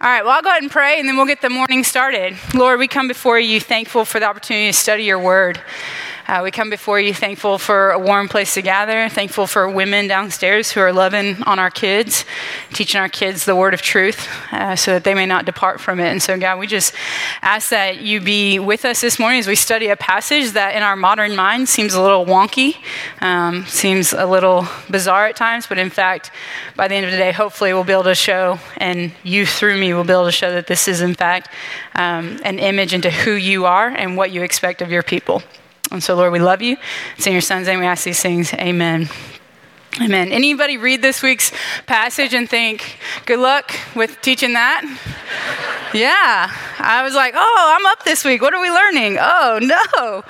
All right, well, I'll go ahead and pray and then we'll get the morning started. Lord, we come before you thankful for the opportunity to study your word. Uh, we come before you thankful for a warm place to gather, thankful for women downstairs who are loving on our kids, teaching our kids the word of truth uh, so that they may not depart from it. And so, God, we just ask that you be with us this morning as we study a passage that in our modern mind seems a little wonky, um, seems a little bizarre at times, but in fact, by the end of the day, hopefully we'll be able to show, and you through me will be able to show that this is, in fact, um, an image into who you are and what you expect of your people. And so, Lord, we love you. It's in your son's name we ask these things. Amen. Amen. Anybody read this week's passage and think, good luck with teaching that? yeah. I was like, oh, I'm up this week. What are we learning? Oh, no.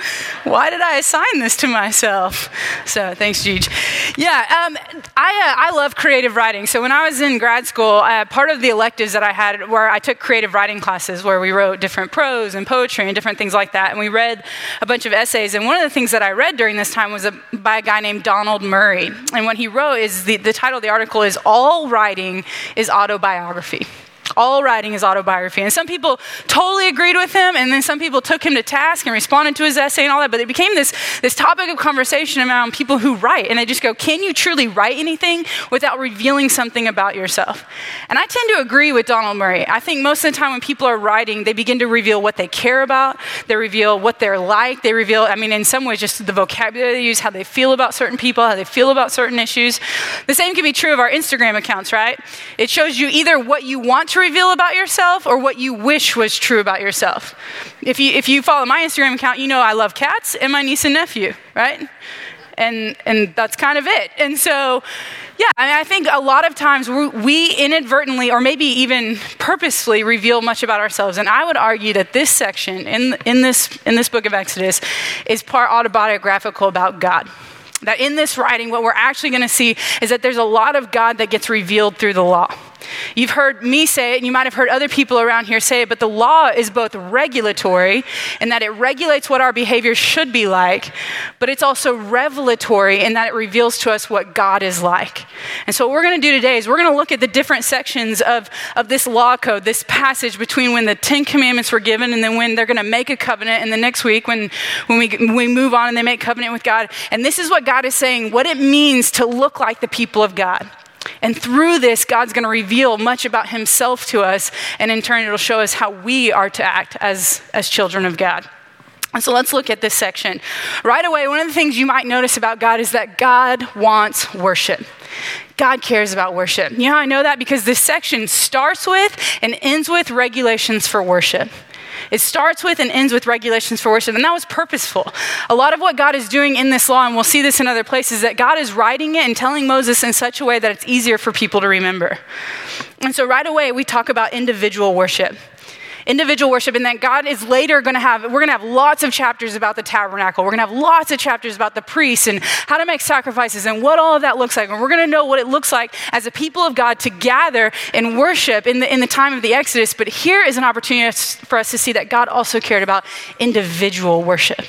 Why did I assign this to myself? So thanks, Gigi. Yeah, um, I, uh, I love creative writing. So when I was in grad school, uh, part of the electives that I had where I took creative writing classes where we wrote different prose and poetry and different things like that. And we read a bunch of essays. And one of the things that I read during this time was a, by a guy named Donald Murray. And what he wrote is the, the title of the article is All Writing is Autobiography all writing is autobiography. And some people totally agreed with him, and then some people took him to task and responded to his essay and all that. But it became this, this topic of conversation around people who write. And they just go, Can you truly write anything without revealing something about yourself? And I tend to agree with Donald Murray. I think most of the time when people are writing, they begin to reveal what they care about, they reveal what they're like, they reveal, I mean, in some ways, just the vocabulary they use, how they feel about certain people, how they feel about certain issues. The same can be true of our Instagram accounts, right? It shows you either what you want to reveal about yourself or what you wish was true about yourself. If you, if you follow my Instagram account, you know I love cats and my niece and nephew, right? And, and that's kind of it. And so, yeah, I, mean, I think a lot of times we inadvertently or maybe even purposefully reveal much about ourselves. And I would argue that this section in, in, this, in this book of Exodus is part autobiographical about God that in this writing, what we're actually going to see is that there's a lot of God that gets revealed through the law. You've heard me say it, and you might have heard other people around here say it, but the law is both regulatory in that it regulates what our behavior should be like, but it's also revelatory in that it reveals to us what God is like. And so, what we're going to do today is we're going to look at the different sections of, of this law code, this passage between when the Ten Commandments were given and then when they're going to make a covenant, and the next week when, when we, when we move on and they make covenant with God. And this is what God is saying, what it means to look like the people of God. And through this, God's going to reveal much about himself to us, and in turn, it'll show us how we are to act as, as children of God. And so let's look at this section. Right away, one of the things you might notice about God is that God wants worship. God cares about worship. You know I know that? Because this section starts with and ends with regulations for worship. It starts with and ends with regulations for worship, and that was purposeful. A lot of what God is doing in this law, and we'll see this in other places, that God is writing it and telling Moses in such a way that it's easier for people to remember. And so right away, we talk about individual worship individual worship, and that God is later going to have, we're going to have lots of chapters about the tabernacle. We're going to have lots of chapters about the priests and how to make sacrifices and what all of that looks like. And we're going to know what it looks like as a people of God to gather and worship in the, in the time of the Exodus. But here is an opportunity for us to see that God also cared about individual worship.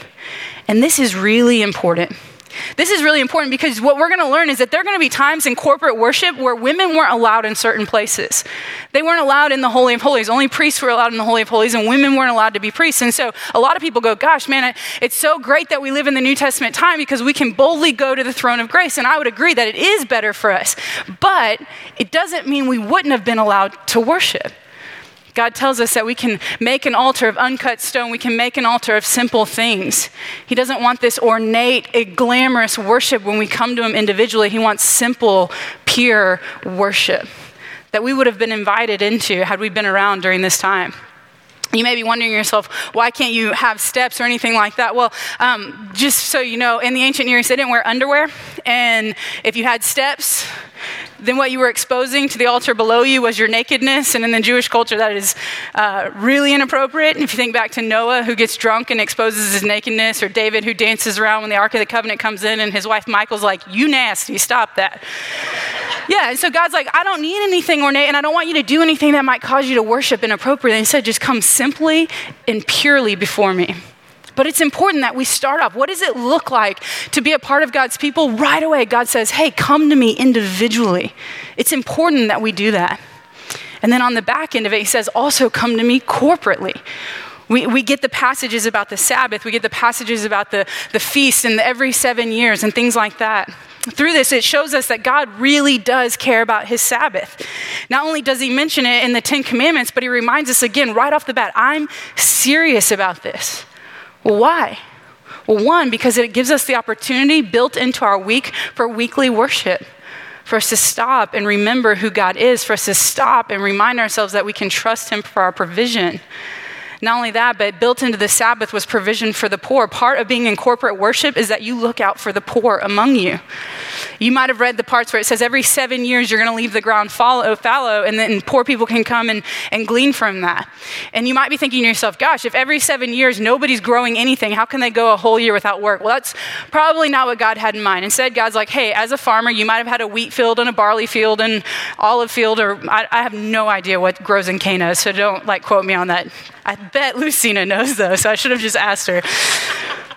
And this is really important. This is really important because what we're going to learn is that there are going to be times in corporate worship where women weren't allowed in certain places. They weren't allowed in the Holy of Holies. Only priests were allowed in the Holy of Holies, and women weren't allowed to be priests. And so a lot of people go, Gosh, man, it's so great that we live in the New Testament time because we can boldly go to the throne of grace. And I would agree that it is better for us. But it doesn't mean we wouldn't have been allowed to worship. God tells us that we can make an altar of uncut stone. We can make an altar of simple things. He doesn't want this ornate, glamorous worship when we come to Him individually. He wants simple, pure worship that we would have been invited into had we been around during this time. You may be wondering yourself, why can't you have steps or anything like that? Well, um, just so you know, in the ancient Near East, they didn't wear underwear. And if you had steps, then what you were exposing to the altar below you was your nakedness. And in the Jewish culture, that is uh, really inappropriate. If you think back to Noah, who gets drunk and exposes his nakedness, or David, who dances around when the Ark of the Covenant comes in, and his wife Michal's like, You nasty, stop that. yeah, and so God's like, I don't need anything ornate, and I don't want you to do anything that might cause you to worship inappropriately. Instead, just come simply and purely before me. But it's important that we start off. What does it look like to be a part of God's people? Right away, God says, Hey, come to me individually. It's important that we do that. And then on the back end of it, he says, also come to me corporately. We, we get the passages about the Sabbath, we get the passages about the, the feast and the every seven years and things like that. Through this, it shows us that God really does care about his Sabbath. Not only does he mention it in the Ten Commandments, but he reminds us again right off the bat I'm serious about this. Well, why? Well, one, because it gives us the opportunity built into our week for weekly worship for us to stop and remember who God is, for us to stop and remind ourselves that we can trust Him for our provision. Not only that, but built into the Sabbath was provision for the poor. Part of being in corporate worship is that you look out for the poor among you. You might have read the parts where it says every seven years you're going to leave the ground fallow, and then poor people can come and, and glean from that. And you might be thinking to yourself, gosh, if every seven years nobody's growing anything, how can they go a whole year without work? Well, that's probably not what God had in mind. Instead, God's like, hey, as a farmer, you might have had a wheat field and a barley field and olive field, or I, I have no idea what grows in Canaan, so don't like quote me on that. I bet Lucina knows though, so I should have just asked her.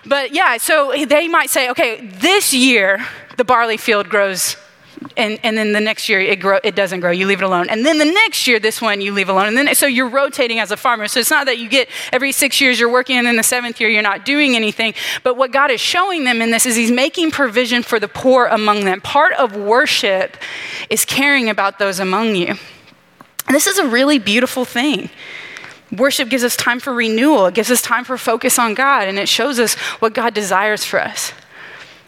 But yeah, so they might say, okay, this year the barley field grows and, and then the next year it, grow, it doesn't grow you leave it alone. And then the next year this one you leave alone. And then so you're rotating as a farmer. So it's not that you get every six years you're working and then the seventh year you're not doing anything. But what god is showing them in this is he's making provision for the poor among them. Part of worship is caring about those among you. And this is a really beautiful thing Worship gives us time for renewal, it gives us time for focus on God, and it shows us what God desires for us.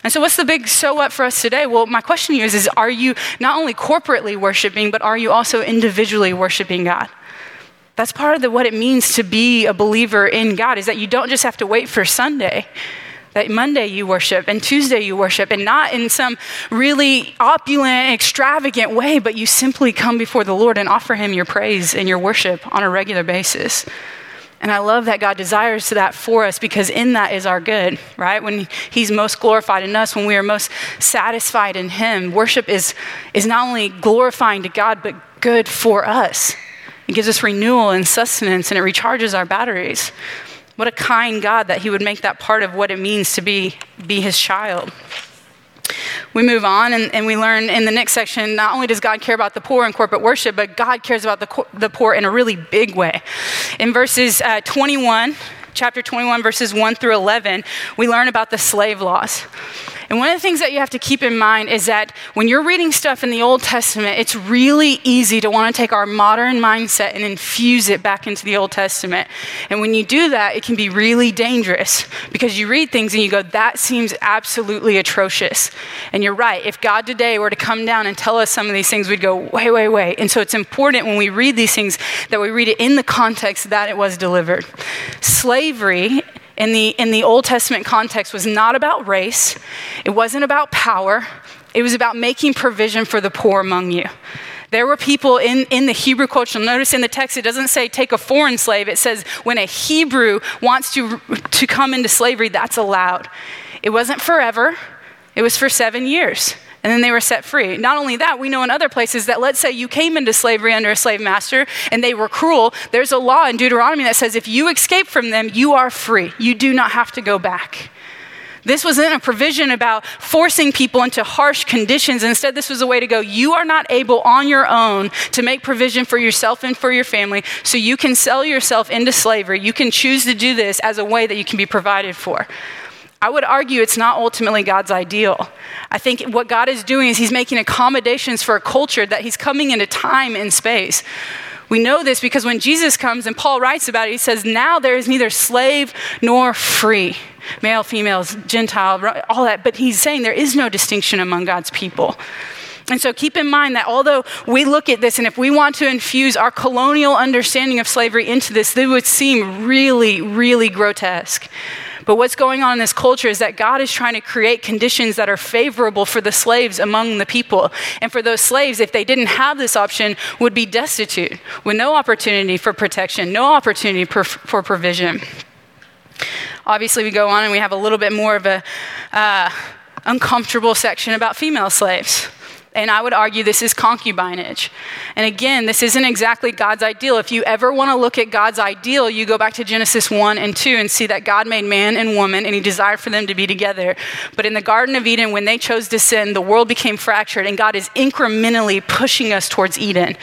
And so, what's the big so what for us today? Well, my question you is, is Are you not only corporately worshiping, but are you also individually worshiping God? That's part of the, what it means to be a believer in God, is that you don't just have to wait for Sunday that Monday you worship and Tuesday you worship, and not in some really opulent, extravagant way, but you simply come before the Lord and offer Him your praise and your worship on a regular basis. And I love that God desires that for us because in that is our good, right? When He's most glorified in us, when we are most satisfied in Him, worship is, is not only glorifying to God, but good for us. It gives us renewal and sustenance and it recharges our batteries. What a kind God that He would make that part of what it means to be, be His child. We move on and, and we learn in the next section not only does God care about the poor in corporate worship, but God cares about the, the poor in a really big way. In verses uh, 21, chapter 21, verses 1 through 11, we learn about the slave laws. And one of the things that you have to keep in mind is that when you're reading stuff in the Old Testament, it's really easy to want to take our modern mindset and infuse it back into the Old Testament. And when you do that, it can be really dangerous because you read things and you go, that seems absolutely atrocious. And you're right. If God today were to come down and tell us some of these things, we'd go, wait, wait, wait. And so it's important when we read these things that we read it in the context that it was delivered. Slavery in the, in the Old Testament context was not about race, it wasn't about power, it was about making provision for the poor among you. There were people in, in the Hebrew culture. Notice in the text, it doesn't say take a foreign slave. It says when a Hebrew wants to, to come into slavery, that's allowed. It wasn't forever, it was for seven years and then they were set free. Not only that, we know in other places that let's say you came into slavery under a slave master and they were cruel, there's a law in Deuteronomy that says if you escape from them, you are free. You do not have to go back. This wasn't a provision about forcing people into harsh conditions. Instead, this was a way to go, you are not able on your own to make provision for yourself and for your family, so you can sell yourself into slavery. You can choose to do this as a way that you can be provided for. I would argue it's not ultimately God's ideal. I think what God is doing is He's making accommodations for a culture that He's coming into time and space. We know this because when Jesus comes and Paul writes about it, he says, Now there is neither slave nor free, male, females, Gentile, all that. But he's saying there is no distinction among God's people. And so keep in mind that although we look at this and if we want to infuse our colonial understanding of slavery into this, it would seem really, really grotesque. But what's going on in this culture is that God is trying to create conditions that are favorable for the slaves among the people. And for those slaves, if they didn't have this option, would be destitute with no opportunity for protection, no opportunity for, for provision. Obviously, we go on and we have a little bit more of a uh, uncomfortable section about female slaves. And I would argue this is concubinage. And again, this isn't exactly God's ideal. If you ever want to look at God's ideal, you go back to Genesis 1 and 2 and see that God made man and woman and he desired for them to be together. But in the Garden of Eden, when they chose to sin, the world became fractured and God is incrementally pushing us towards Eden.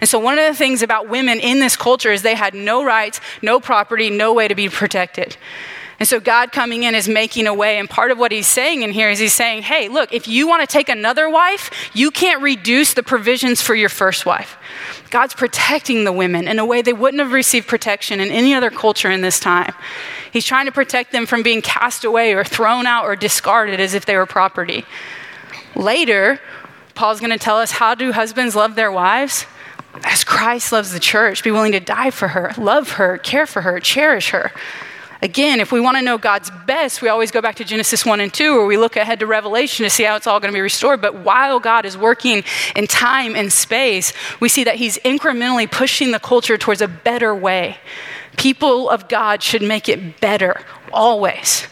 And so, one of the things about women in this culture is they had no rights, no property, no way to be protected. And so God coming in is making a way. And part of what he's saying in here is he's saying, hey, look, if you want to take another wife, you can't reduce the provisions for your first wife. God's protecting the women in a way they wouldn't have received protection in any other culture in this time. He's trying to protect them from being cast away or thrown out or discarded as if they were property. Later, Paul's going to tell us how do husbands love their wives? As Christ loves the church, be willing to die for her, love her, care for her, cherish her. Again, if we want to know God's best, we always go back to Genesis 1 and 2, or we look ahead to Revelation to see how it's all going to be restored. But while God is working in time and space, we see that He's incrementally pushing the culture towards a better way. People of God should make it better, always.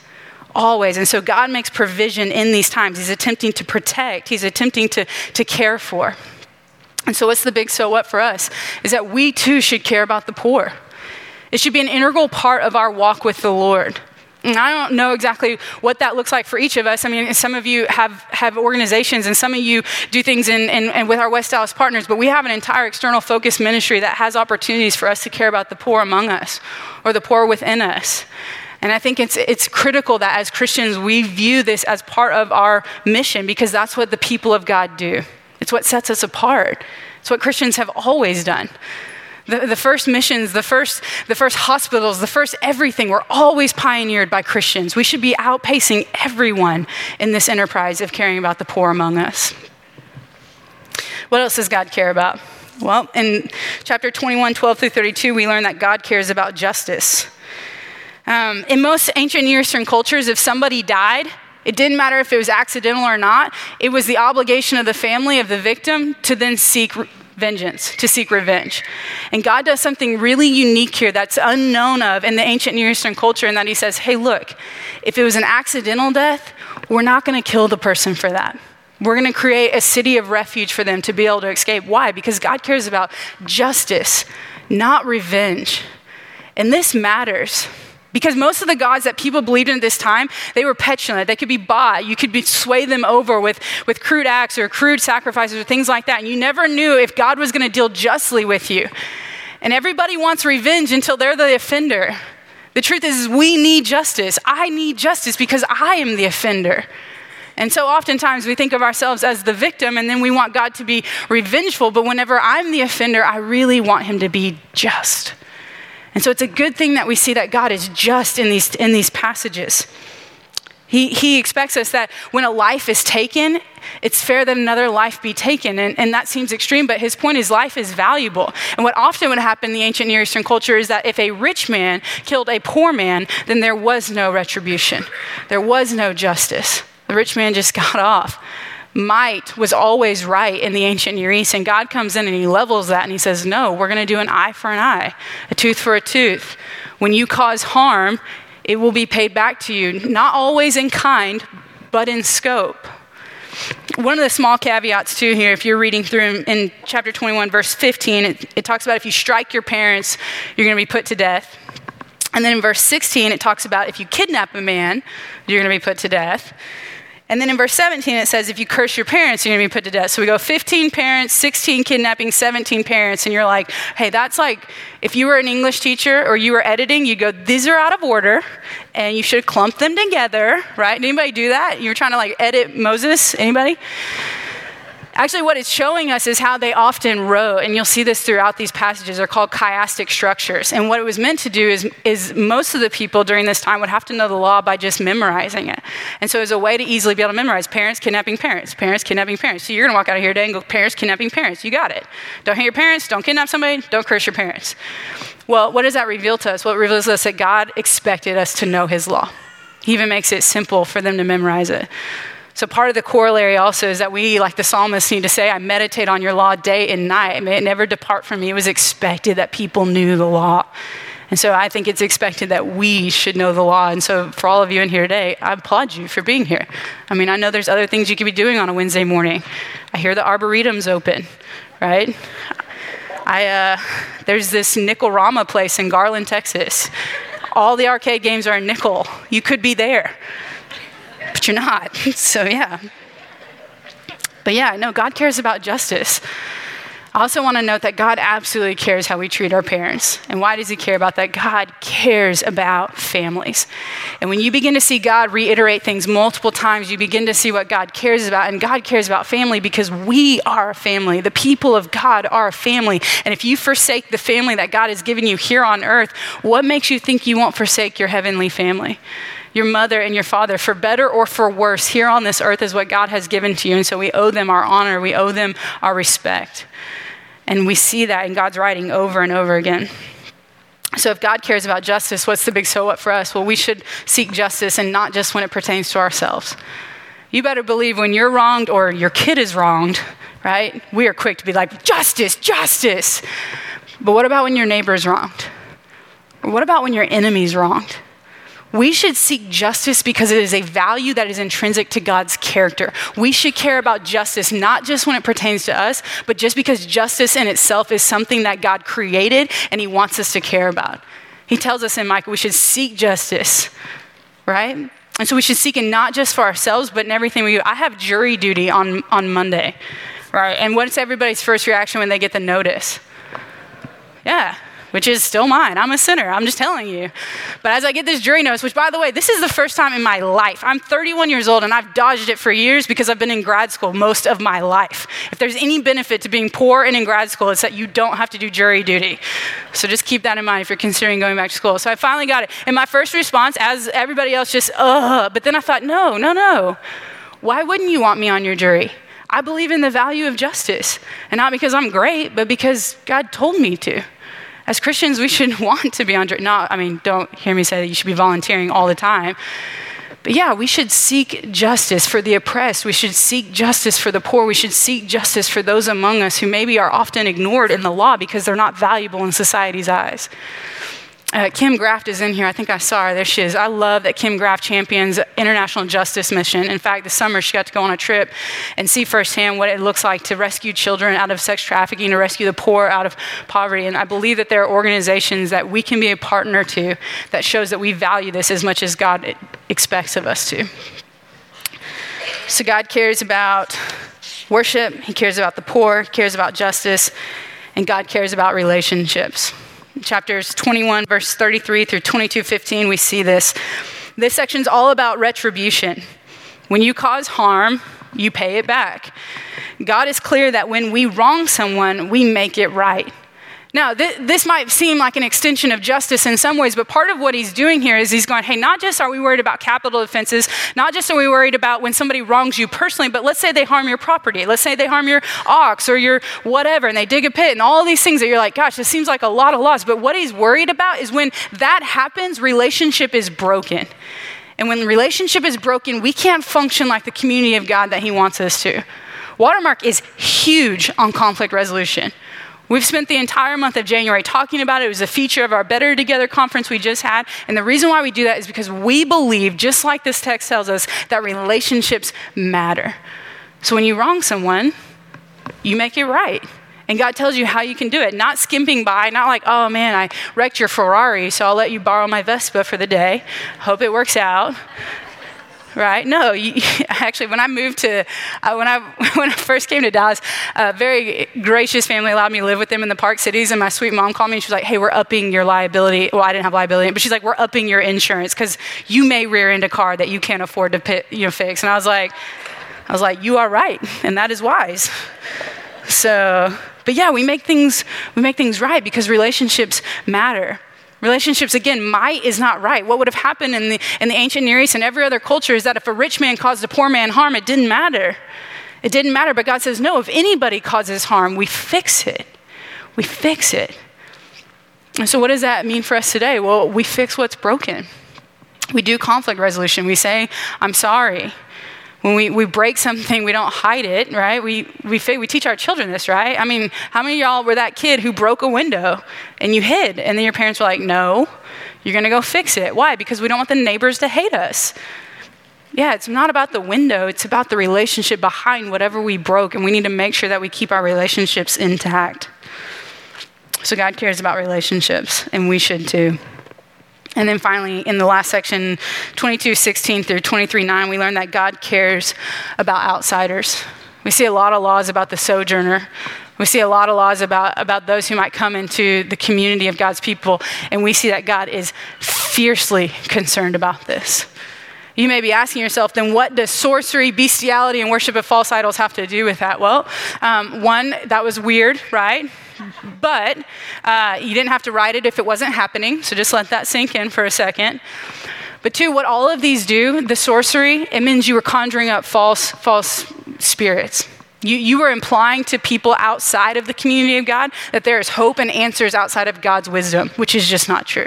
Always. And so God makes provision in these times. He's attempting to protect, He's attempting to, to care for. And so, what's the big so what for us? Is that we too should care about the poor. It should be an integral part of our walk with the Lord. And I don't know exactly what that looks like for each of us. I mean, some of you have, have organizations and some of you do things in, in, in, with our West Dallas partners, but we have an entire external focus ministry that has opportunities for us to care about the poor among us or the poor within us. And I think it's, it's critical that as Christians we view this as part of our mission because that's what the people of God do. It's what sets us apart. It's what Christians have always done. The, the, first missions, the first, the first hospitals, the first everything were always pioneered by Christians. We should be outpacing everyone in this enterprise of caring about the poor among us. What else does God care about? Well, in chapter 21, 12 through 32, we learn that God cares about justice. Um, in most ancient Near Eastern cultures, if somebody died, it didn't matter if it was accidental or not, it was the obligation of the family of the victim to then seek vengeance, to seek revenge. And God does something really unique here that's unknown of in the ancient Near Eastern culture, in that He says, hey, look, if it was an accidental death, we're not going to kill the person for that. We're going to create a city of refuge for them to be able to escape. Why? Because God cares about justice, not revenge. And this matters. Because most of the gods that people believed in at this time, they were petulant. They could be bought. You could be, sway them over with, with crude acts or crude sacrifices or things like that. And you never knew if God was going to deal justly with you. And everybody wants revenge until they're the offender. The truth is, we need justice. I need justice because I am the offender. And so oftentimes we think of ourselves as the victim and then we want God to be revengeful. But whenever I'm the offender, I really want him to be just. And so it's a good thing that we see that God is just in these, in these passages. He, he expects us that when a life is taken, it's fair that another life be taken. And, and that seems extreme, but his point is life is valuable. And what often would happen in the ancient Near Eastern culture is that if a rich man killed a poor man, then there was no retribution, there was no justice. The rich man just got off might was always right in the ancient Near East. And God comes in and he levels that and he says, No, we're going to do an eye for an eye, a tooth for a tooth. When you cause harm, it will be paid back to you, not always in kind, but in scope. One of the small caveats, too, here, if you're reading through in, chapter 21, verse 15, it, it talks about if you strike your parents, you're going to be put to death. And then in verse 16, it talks about if you kidnap a man, you're going to be put to death. And then in verse 17, it says, if you curse your parents, you're going to be put to death. So we go 15 parents, 16 kidnapping, 17 parents. And you're like, hey, that's like, if you were an English teacher or you were editing, you go, these are out of order and you should clump them together, right? Anybody do that? You're trying to like edit Moses? Anybody? Actually, what it's showing us is how they often wrote, and you'll see this throughout these passages, are called chiastic structures. And what it was meant to do is, is most of the people during this time would have to know the law by just memorizing it. And so, as a way to easily be able to memorize parents kidnapping parents, parents kidnapping parents. So, you're going to walk out of here today and go, parents kidnapping parents. You got it. Don't hate your parents, don't kidnap somebody, don't curse your parents. Well, what does that reveal to us? Well, reveals to us that God expected us to know His law. He even makes it simple for them to memorize it. So, part of the corollary also is that we, like the psalmist, need to say, I meditate on your law day and night. May it never depart from me. It was expected that people knew the law. And so I think it's expected that we should know the law. And so for all of you in here today, I applaud you for being here. I mean, I know there's other things you could be doing on a Wednesday morning. I hear the Arboretum's open, right? I, uh, there's this Nickel-Rama place in Garland, Texas. All the arcade games are in nickel. You could be there, but you're not. So, yeah. But yeah, no, God cares about justice. I also want to note that God absolutely cares how we treat our parents. And why does He care about that? God cares about families. And when you begin to see God reiterate things multiple times, you begin to see what God cares about. And God cares about family because we are a family. The people of God are a family. And if you forsake the family that God has given you here on earth, what makes you think you won't forsake your heavenly family? Your mother and your father, for better or for worse, here on this earth is what God has given to you. And so we owe them our honor, we owe them our respect. And we see that in God's writing over and over again. So, if God cares about justice, what's the big so what for us? Well, we should seek justice and not just when it pertains to ourselves. You better believe when you're wronged or your kid is wronged, right? We are quick to be like, justice, justice. But what about when your neighbor is wronged? What about when your enemy is wronged? We should seek justice because it is a value that is intrinsic to God's character. We should care about justice not just when it pertains to us, but just because justice in itself is something that God created and He wants us to care about. He tells us in Micah we should seek justice, right? And so we should seek it not just for ourselves, but in everything we do. I have jury duty on, on Monday, right? And what's everybody's first reaction when they get the notice? Yeah, which is still mine. I'm a sinner. I'm just telling you. But as I get this jury notice, which by the way, this is the first time in my life. I'm 31 years old and I've dodged it for years because I've been in grad school most of my life. If there's any benefit to being poor and in grad school, it's that you don't have to do jury duty. So just keep that in mind if you're considering going back to school. So I finally got it. And my first response, as everybody else, just, ugh. But then I thought, no, no, no. Why wouldn't you want me on your jury? I believe in the value of justice. And not because I'm great, but because God told me to as Christians, we should want to be on, not, I mean, don't hear me say that you should be volunteering all the time. But yeah, we should seek justice for the oppressed. We should seek justice for the poor. We should seek justice for those among us who maybe are often ignored in the law because they're not valuable in society's eyes. Uh, Kim Graft is in here. I think I saw her. There she is. I love that Kim Graft champions international justice mission. In fact, this summer she got to go on a trip and see firsthand what it looks like to rescue children out of sex trafficking, to rescue the poor out of poverty. And I believe that there are organizations that we can be a partner to that shows that we value this as much as God expects of us to. So God cares about worship, He cares about the poor, He cares about justice, and God cares about relationships chapters 21, verse 33 through 22, 15, we see this. This section is all about retribution. When you cause harm, you pay it back. God is clear that when we wrong someone, we make it right. Now, th- this might seem like an extension of justice in some ways, but part of what he's doing here is he's going, hey, not just are we worried about capital offenses, not just are we worried about when somebody wrongs you personally, but let's say they harm your property. Let's say they harm your ox or your whatever, and they dig a pit and all these things that you're like, gosh, this seems like a lot of loss. But what he's worried about is when that happens, relationship is broken. And when relationship is broken, we can't function like the community of God that he wants us to. Watermark is huge on conflict resolution. We've spent the entire month of January talking about it. It was a feature of our Better Together conference we just had. And the reason why we do that is because we believe, just like this text tells us, that relationships matter. So when you wrong someone, you make it right. And God tells you how you can do it, not skimping by, not like, oh man, I wrecked your Ferrari, so I'll let you borrow my Vespa for the day. Hope it works out right? No, you, actually, when I moved to, uh, when, I, when I first came to Dallas, a very gracious family allowed me to live with them in the Park Cities, and my sweet mom called me and she was like, hey, we're upping your liability. Well, I didn't have liability, but she's like, we're upping your insurance because you may rear end a car that you can't afford to pit, you know, fix. And I was like, I was like, you are right, and that is wise. So, but yeah, we make things, we make things right because relationships matter. Relationships, again, might is not right. What would have happened in the, in the ancient Near East and every other culture is that if a rich man caused a poor man harm, it didn't matter. It didn't matter. But God says, no, if anybody causes harm, we fix it. We fix it. And so, what does that mean for us today? Well, we fix what's broken. We do conflict resolution. We say, I'm sorry. When we, we break something, we don't hide it, right? We, we, we teach our children this, right? I mean, how many of y'all were that kid who broke a window and you hid? And then your parents were like, no, you're going to go fix it. Why? Because we don't want the neighbors to hate us. Yeah, it's not about the window, it's about the relationship behind whatever we broke, and we need to make sure that we keep our relationships intact. So, God cares about relationships, and we should too. And then finally, in the last section, 22, 16 through 23, 9, we learn that God cares about outsiders. We see a lot of laws about the sojourner. We see a lot of laws about, about those who might come into the community of God's people, and we see that God is fiercely concerned about this. You may be asking yourself, then what does sorcery, bestiality, and worship of false idols have to do with that? Well, um, one, that was weird, right? But uh, you didn't have to write it if it wasn't happening, so just let that sink in for a second. But two, what all of these do, the sorcery, it means you were conjuring up false, false spirits. You, you were implying to people outside of the community of God that there is hope and answers outside of God's wisdom, which is just not true.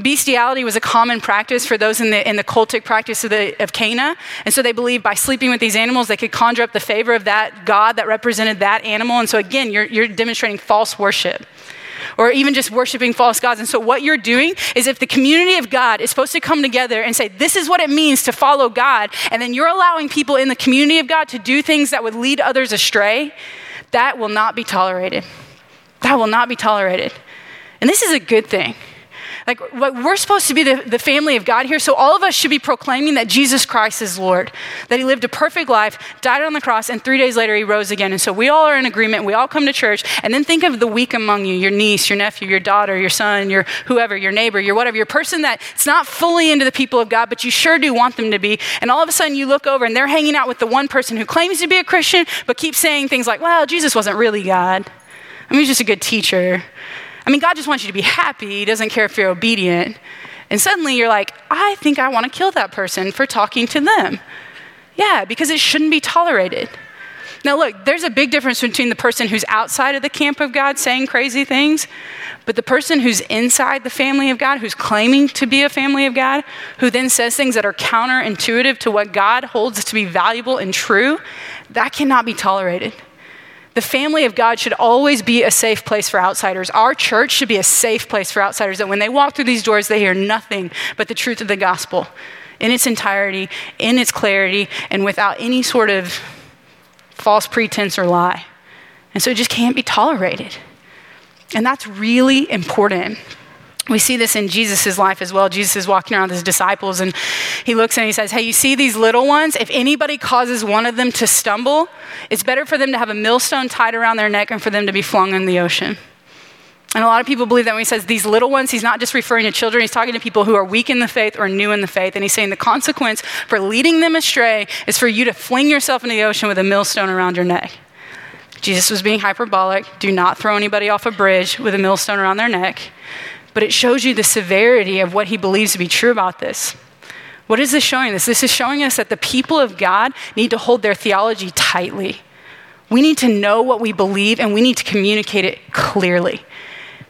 Bestiality was a common practice for those in the, in the cultic practice of, the, of Canaan. And so they believed by sleeping with these animals, they could conjure up the favor of that God that represented that animal. And so again, you're, you're demonstrating false worship or even just worshiping false gods. And so, what you're doing is if the community of God is supposed to come together and say, This is what it means to follow God, and then you're allowing people in the community of God to do things that would lead others astray, that will not be tolerated. That will not be tolerated. And this is a good thing. Like, we're supposed to be the, the family of God here, so all of us should be proclaiming that Jesus Christ is Lord, that He lived a perfect life, died on the cross, and three days later He rose again. And so we all are in agreement. We all come to church, and then think of the weak among you your niece, your nephew, your daughter, your son, your whoever, your neighbor, your whatever, your person that's not fully into the people of God, but you sure do want them to be. And all of a sudden you look over and they're hanging out with the one person who claims to be a Christian, but keeps saying things like, well, Jesus wasn't really God. I mean, he's just a good teacher. I mean, God just wants you to be happy. He doesn't care if you're obedient. And suddenly you're like, I think I want to kill that person for talking to them. Yeah, because it shouldn't be tolerated. Now, look, there's a big difference between the person who's outside of the camp of God saying crazy things, but the person who's inside the family of God, who's claiming to be a family of God, who then says things that are counterintuitive to what God holds to be valuable and true, that cannot be tolerated. The family of God should always be a safe place for outsiders. Our church should be a safe place for outsiders that when they walk through these doors, they hear nothing but the truth of the gospel in its entirety, in its clarity, and without any sort of false pretense or lie. And so it just can't be tolerated. And that's really important we see this in Jesus' life as well. Jesus is walking around with his disciples and he looks and he says, Hey, you see these little ones? If anybody causes one of them to stumble, it's better for them to have a millstone tied around their neck and for them to be flung in the ocean. And a lot of people believe that when he says these little ones, he's not just referring to children, he's talking to people who are weak in the faith or new in the faith. And he's saying the consequence for leading them astray is for you to fling yourself into the ocean with a millstone around your neck. Jesus was being hyperbolic. Do not throw anybody off a bridge with a millstone around their neck but it shows you the severity of what he believes to be true about this. What is this showing us? This is showing us that the people of God need to hold their theology tightly. We need to know what we believe and we need to communicate it clearly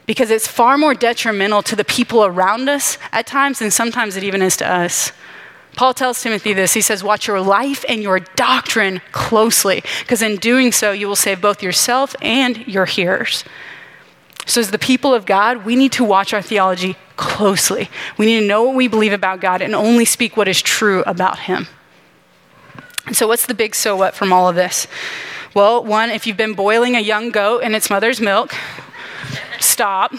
because it's far more detrimental to the people around us at times than sometimes it even is to us. Paul tells Timothy this. He says, Watch your life and your doctrine closely, because in doing so, you will save both yourself and your hearers. So, as the people of God, we need to watch our theology closely. We need to know what we believe about God and only speak what is true about Him. And so, what's the big so what from all of this? Well, one, if you've been boiling a young goat in its mother's milk, stop.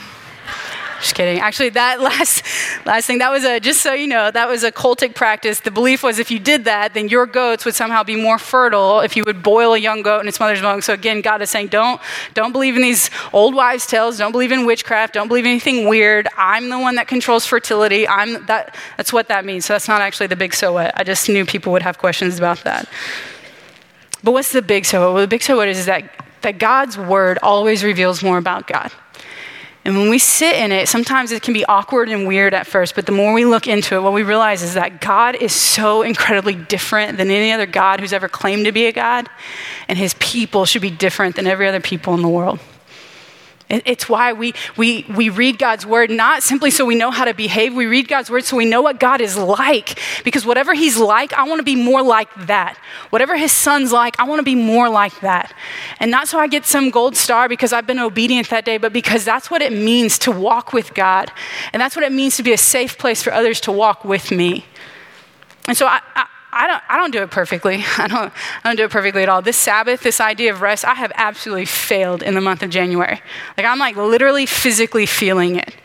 Just kidding. Actually, that last last thing that was a just so you know that was a cultic practice. The belief was if you did that, then your goats would somehow be more fertile if you would boil a young goat in its mother's milk. So again, God is saying, don't don't believe in these old wives' tales. Don't believe in witchcraft. Don't believe in anything weird. I'm the one that controls fertility. I'm that. That's what that means. So that's not actually the big so what. I just knew people would have questions about that. But what's the big so what? Well, the big so what is, is that that God's word always reveals more about God. And when we sit in it, sometimes it can be awkward and weird at first, but the more we look into it, what we realize is that God is so incredibly different than any other God who's ever claimed to be a God, and his people should be different than every other people in the world. It's why we, we, we read God's word, not simply so we know how to behave. We read God's word so we know what God is like. Because whatever He's like, I want to be more like that. Whatever His Son's like, I want to be more like that. And not so I get some gold star because I've been obedient that day, but because that's what it means to walk with God. And that's what it means to be a safe place for others to walk with me. And so I, I I don't, I don't do it perfectly. I don't, I don't do it perfectly at all. This Sabbath, this idea of rest, I have absolutely failed in the month of January. Like, I'm like literally physically feeling it.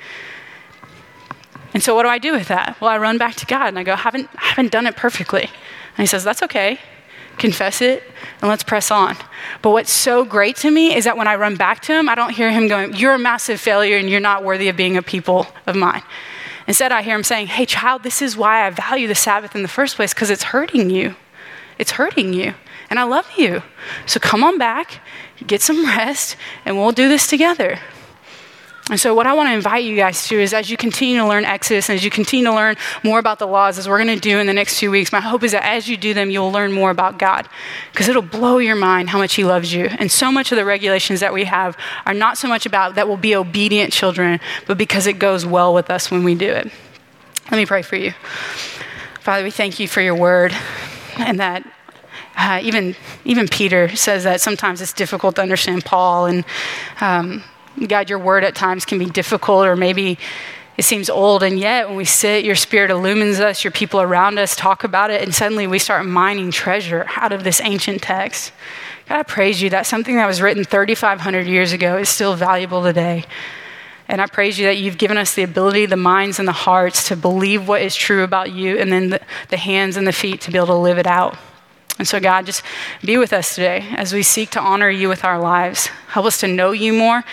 And so, what do I do with that? Well, I run back to God and I go, I haven't, I haven't done it perfectly. And He says, That's okay. Confess it and let's press on. But what's so great to me is that when I run back to Him, I don't hear Him going, You're a massive failure and you're not worthy of being a people of mine. Instead, I hear him saying, Hey, child, this is why I value the Sabbath in the first place, because it's hurting you. It's hurting you. And I love you. So come on back, get some rest, and we'll do this together. And so, what I want to invite you guys to is as you continue to learn Exodus and as you continue to learn more about the laws, as we're going to do in the next few weeks, my hope is that as you do them, you'll learn more about God because it'll blow your mind how much He loves you. And so much of the regulations that we have are not so much about that we'll be obedient children, but because it goes well with us when we do it. Let me pray for you. Father, we thank you for your word and that uh, even, even Peter says that sometimes it's difficult to understand Paul and. Um, God, your word at times can be difficult or maybe it seems old, and yet when we sit, your spirit illumines us, your people around us talk about it, and suddenly we start mining treasure out of this ancient text. God, I praise you that something that was written 3,500 years ago is still valuable today. And I praise you that you've given us the ability, the minds, and the hearts to believe what is true about you, and then the, the hands and the feet to be able to live it out. And so, God, just be with us today as we seek to honor you with our lives. Help us to know you more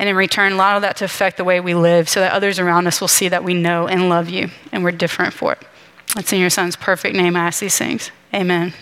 and in return, allow that to affect the way we live so that others around us will see that we know and love you and we're different for it. It's in your son's perfect name I ask these things. Amen.